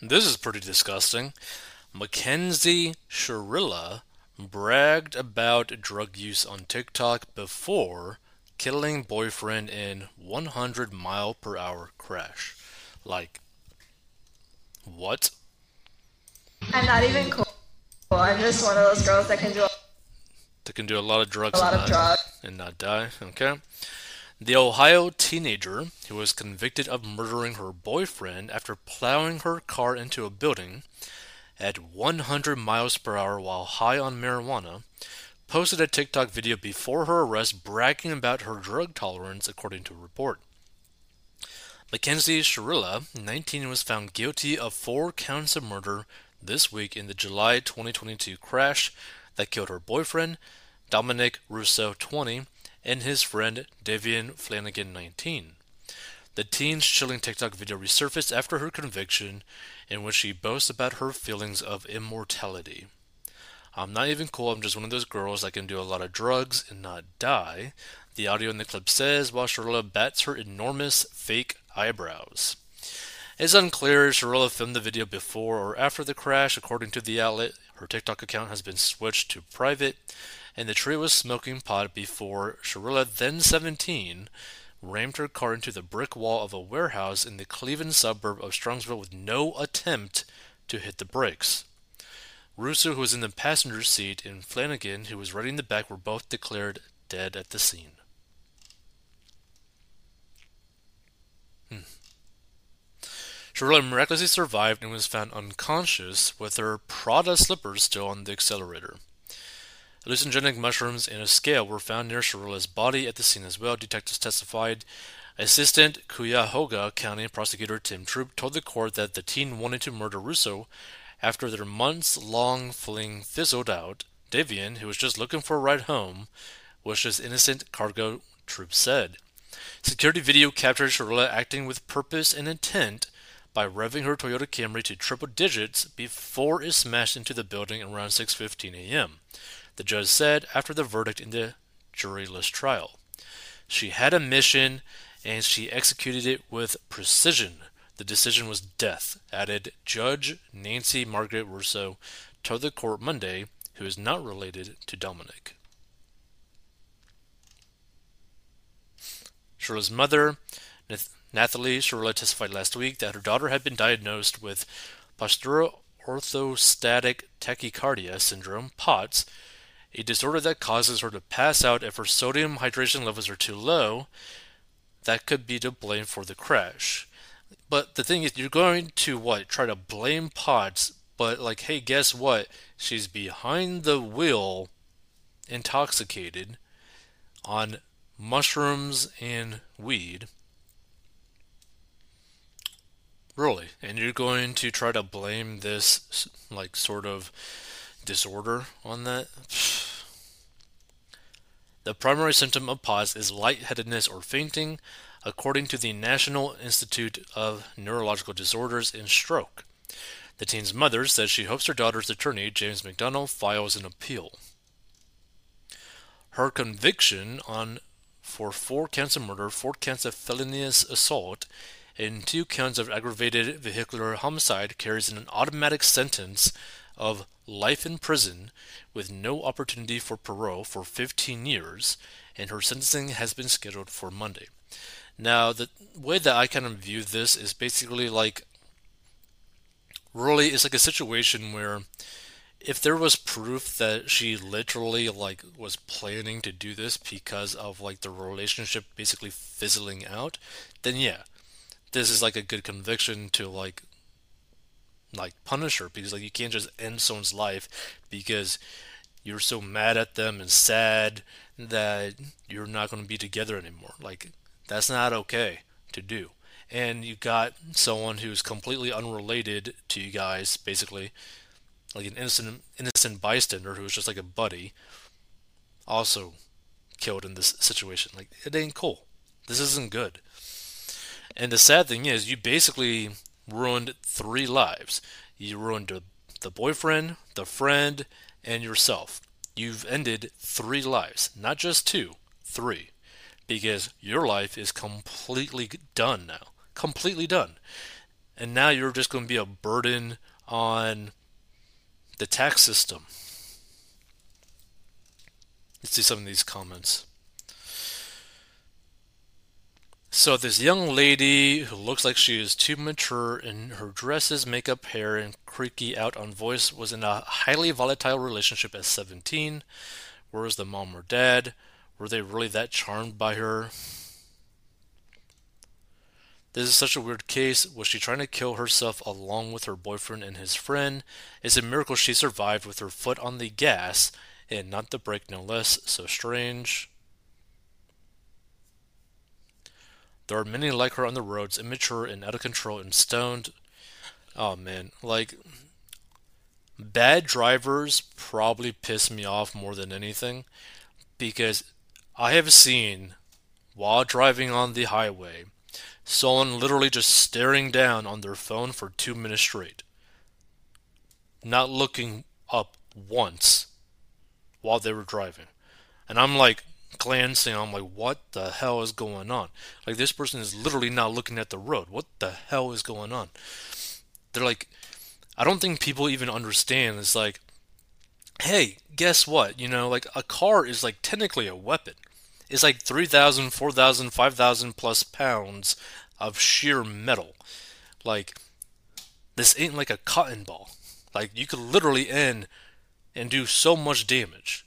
This is pretty disgusting. Mackenzie Shirilla bragged about drug use on TikTok before killing boyfriend in 100 mile per hour crash. Like, what? I'm not even cool. I'm just one of those girls that can do That can do a lot of drugs, a lot and, of not, drugs. and not die. Okay. The Ohio teenager who was convicted of murdering her boyfriend after plowing her car into a building at 100 miles per hour while high on marijuana posted a TikTok video before her arrest bragging about her drug tolerance, according to a report. Mackenzie Shirilla, 19, was found guilty of four counts of murder this week in the July 2022 crash that killed her boyfriend, Dominic Russo, 20, and his friend Davion Flanagan, 19. The teen's chilling TikTok video resurfaced after her conviction, in which she boasts about her feelings of immortality. I'm not even cool, I'm just one of those girls that can do a lot of drugs and not die, the audio in the clip says, while Shirilla bats her enormous fake eyebrows. It's unclear if Shirilla filmed the video before or after the crash. According to the outlet, her TikTok account has been switched to private, and the trio was smoking pot before Shirilla, then 17, rammed her car into the brick wall of a warehouse in the Cleveland suburb of Strongsville with no attempt to hit the brakes. Russo, who was in the passenger seat, and Flanagan, who was riding the back, were both declared dead at the scene. Hmm. Shirley miraculously survived and was found unconscious with her Prada slippers still on the accelerator. Hallucinogenic mushrooms and a scale were found near Shirley's body at the scene as well, detectives testified. Assistant Cuyahoga County Prosecutor Tim Troop told the court that the teen wanted to murder Russo after their months long fling fizzled out. Davion, who was just looking for a ride home, was just innocent cargo, Troop said. Security video captured Shirley acting with purpose and intent by revving her Toyota Camry to triple digits before it smashed into the building around 6:15 a.m. The judge said after the verdict in the juryless trial. She had a mission and she executed it with precision. The decision was death, added Judge Nancy Margaret Russo to the court Monday, who is not related to Dominic. Shirley's mother, Nathalie Shirley, testified last week that her daughter had been diagnosed with postural orthostatic tachycardia syndrome, POTS, a disorder that causes her to pass out if her sodium hydration levels are too low. That could be to blame for the crash. But the thing is, you're going to what? Try to blame POTS, but like, hey, guess what? She's behind the wheel, intoxicated, on mushrooms and weed. Really? And you're going to try to blame this, like, sort of disorder on that? The primary symptom of POTS is lightheadedness or fainting, according to the National Institute of Neurological Disorders and Stroke. The teen's mother says she hopes her daughter's attorney, James McDonald, files an appeal. Her conviction on for four counts of murder, four counts of felonious assault, and two counts of aggravated vehicular homicide carries an automatic sentence of life in prison with no opportunity for parole for 15 years, and her sentencing has been scheduled for Monday. Now, the way that I kind of view this is basically like really it's like a situation where if there was proof that she literally like was planning to do this because of like the relationship basically fizzling out, then yeah, this is like a good conviction to like like Punisher because like you can't just end someone's life because you're so mad at them and sad that you're not going to be together anymore. Like that's not okay to do. And you got someone who's completely unrelated to you guys, basically, like an innocent innocent bystander who's just like a buddy, also killed in this situation. Like it ain't cool. This isn't good. And the sad thing is, you basically ruined three lives. You ruined the boyfriend, the friend, and yourself. You've ended three lives, not just two, three because your life is completely done now. Completely done. and now you're just going to be a burden on the tax system. Let's see some of these comments. So this young lady who looks like she is too mature in her dresses, makeup, hair, and creaky out on voice was in a highly volatile relationship at 17. Where was the mom or dad? Were they really that charmed by her? This is such a weird case. Was she trying to kill herself along with her boyfriend and his friend? It's a miracle she survived with her foot on the gas and not the brake, no less. So strange. There are many like her on the roads, immature and out of control and stoned. Oh man, like bad drivers probably piss me off more than anything because I have seen while driving on the highway someone literally just staring down on their phone for two minutes straight, not looking up once while they were driving. And I'm like glancing, I'm like, what the hell is going on? Like, this person is literally not looking at the road. What the hell is going on? They're like, I don't think people even understand. It's like, hey, guess what? You know, like, a car is like technically a weapon. It's like 3,000, 4,000, 5,000 plus pounds of sheer metal. Like, this ain't like a cotton ball. Like, you could literally end and do so much damage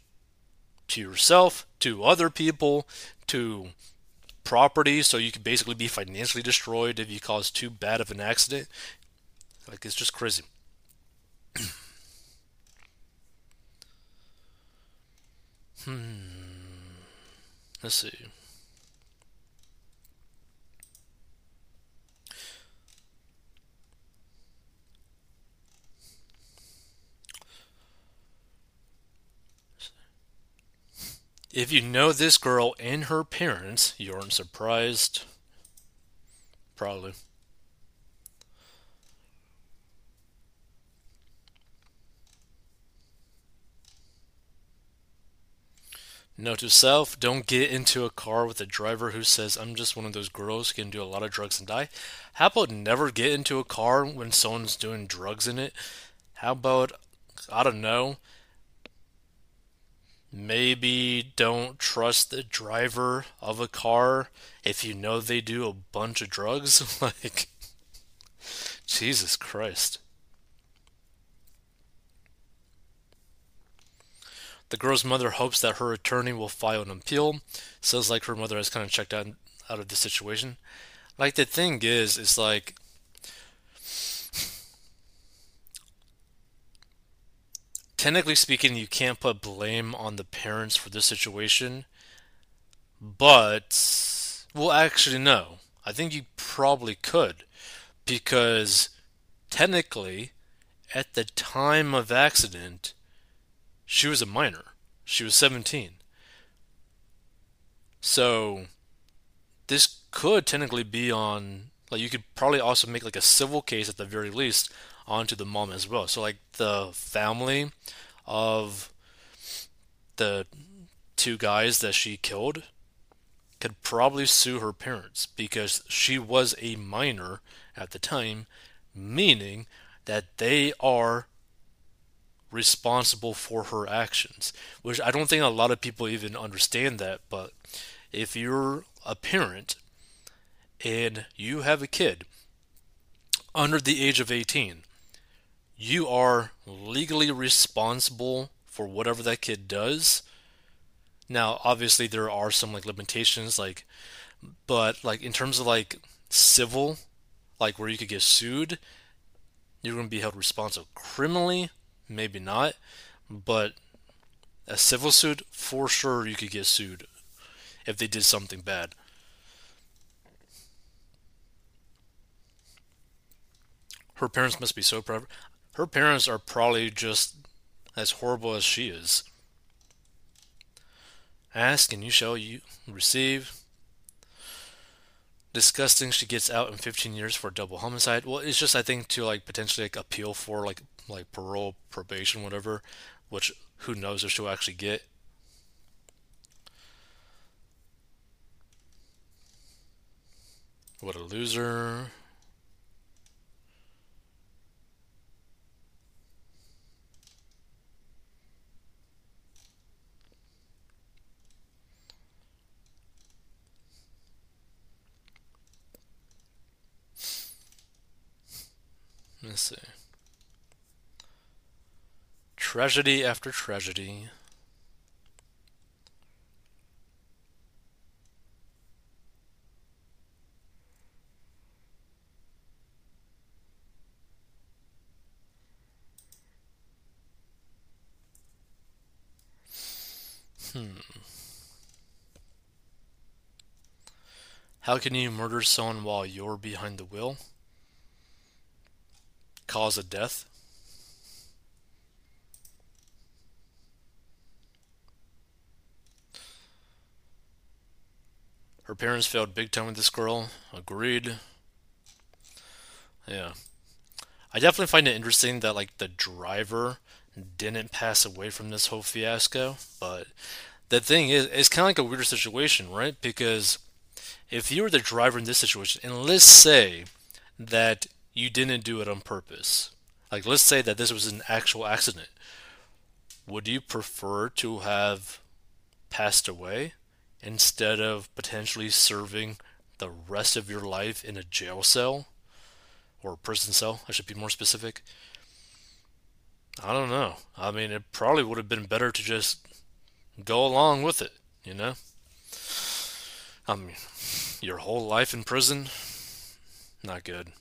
to yourself, to other people, to property, so you could basically be financially destroyed if you cause too bad of an accident. Like, it's just crazy. hmm. Let's see. If you know this girl and her parents, you aren't surprised. Probably. Note to self, don't get into a car with a driver who says, I'm just one of those girls who can do a lot of drugs and die. How about never get into a car when someone's doing drugs in it? How about, I don't know, maybe don't trust the driver of a car if you know they do a bunch of drugs. like, Jesus Christ. The girl's mother hopes that her attorney will file an appeal. Says like her mother has kind of checked out out of the situation. Like the thing is, it's like technically speaking, you can't put blame on the parents for this situation, but well, actually, no. I think you probably could because technically, at the time of accident, she was a minor. She was 17. So this could technically be on like you could probably also make like a civil case at the very least onto the mom as well. So like the family of the two guys that she killed could probably sue her parents because she was a minor at the time, meaning that they are responsible for her actions. Which I don't think a lot of people even understand that, but if you're a parent and you have a kid under the age of 18, you are legally responsible for whatever that kid does. Now, obviously, there are some like limitations, like, but like in terms of like civil, like where you could get sued, you're going to be held responsible criminally, maybe not, but a civil suit for sure you could get sued if they did something bad. Her parents must be so proud her parents are probably just as horrible as she is. Ask and you shall you receive. Disgusting. She gets out in 15 years for double homicide. Well, it's just I think to like potentially like appeal for like like parole, probation, whatever. Which who knows if she'll actually get. What a loser. Let's see. Tragedy after tragedy. Hmm. How can you murder someone while you're behind the wheel? Cause of death? Her parents failed big time with this girl. Agreed. Yeah. I definitely find it interesting that like the driver didn't pass away from this whole fiasco, but the thing is it's kind of like a weird situation, right? Because if you were the driver in this situation, and let's say that you didn't do it on purpose, like let's say that this was an actual accident, would you prefer to have passed away instead of potentially serving the rest of your life in a jail cell or prison cell? I should be more specific. I don't know. I mean, it probably would have been better to just go along with it, you know? I mean, your whole life in prison, not good.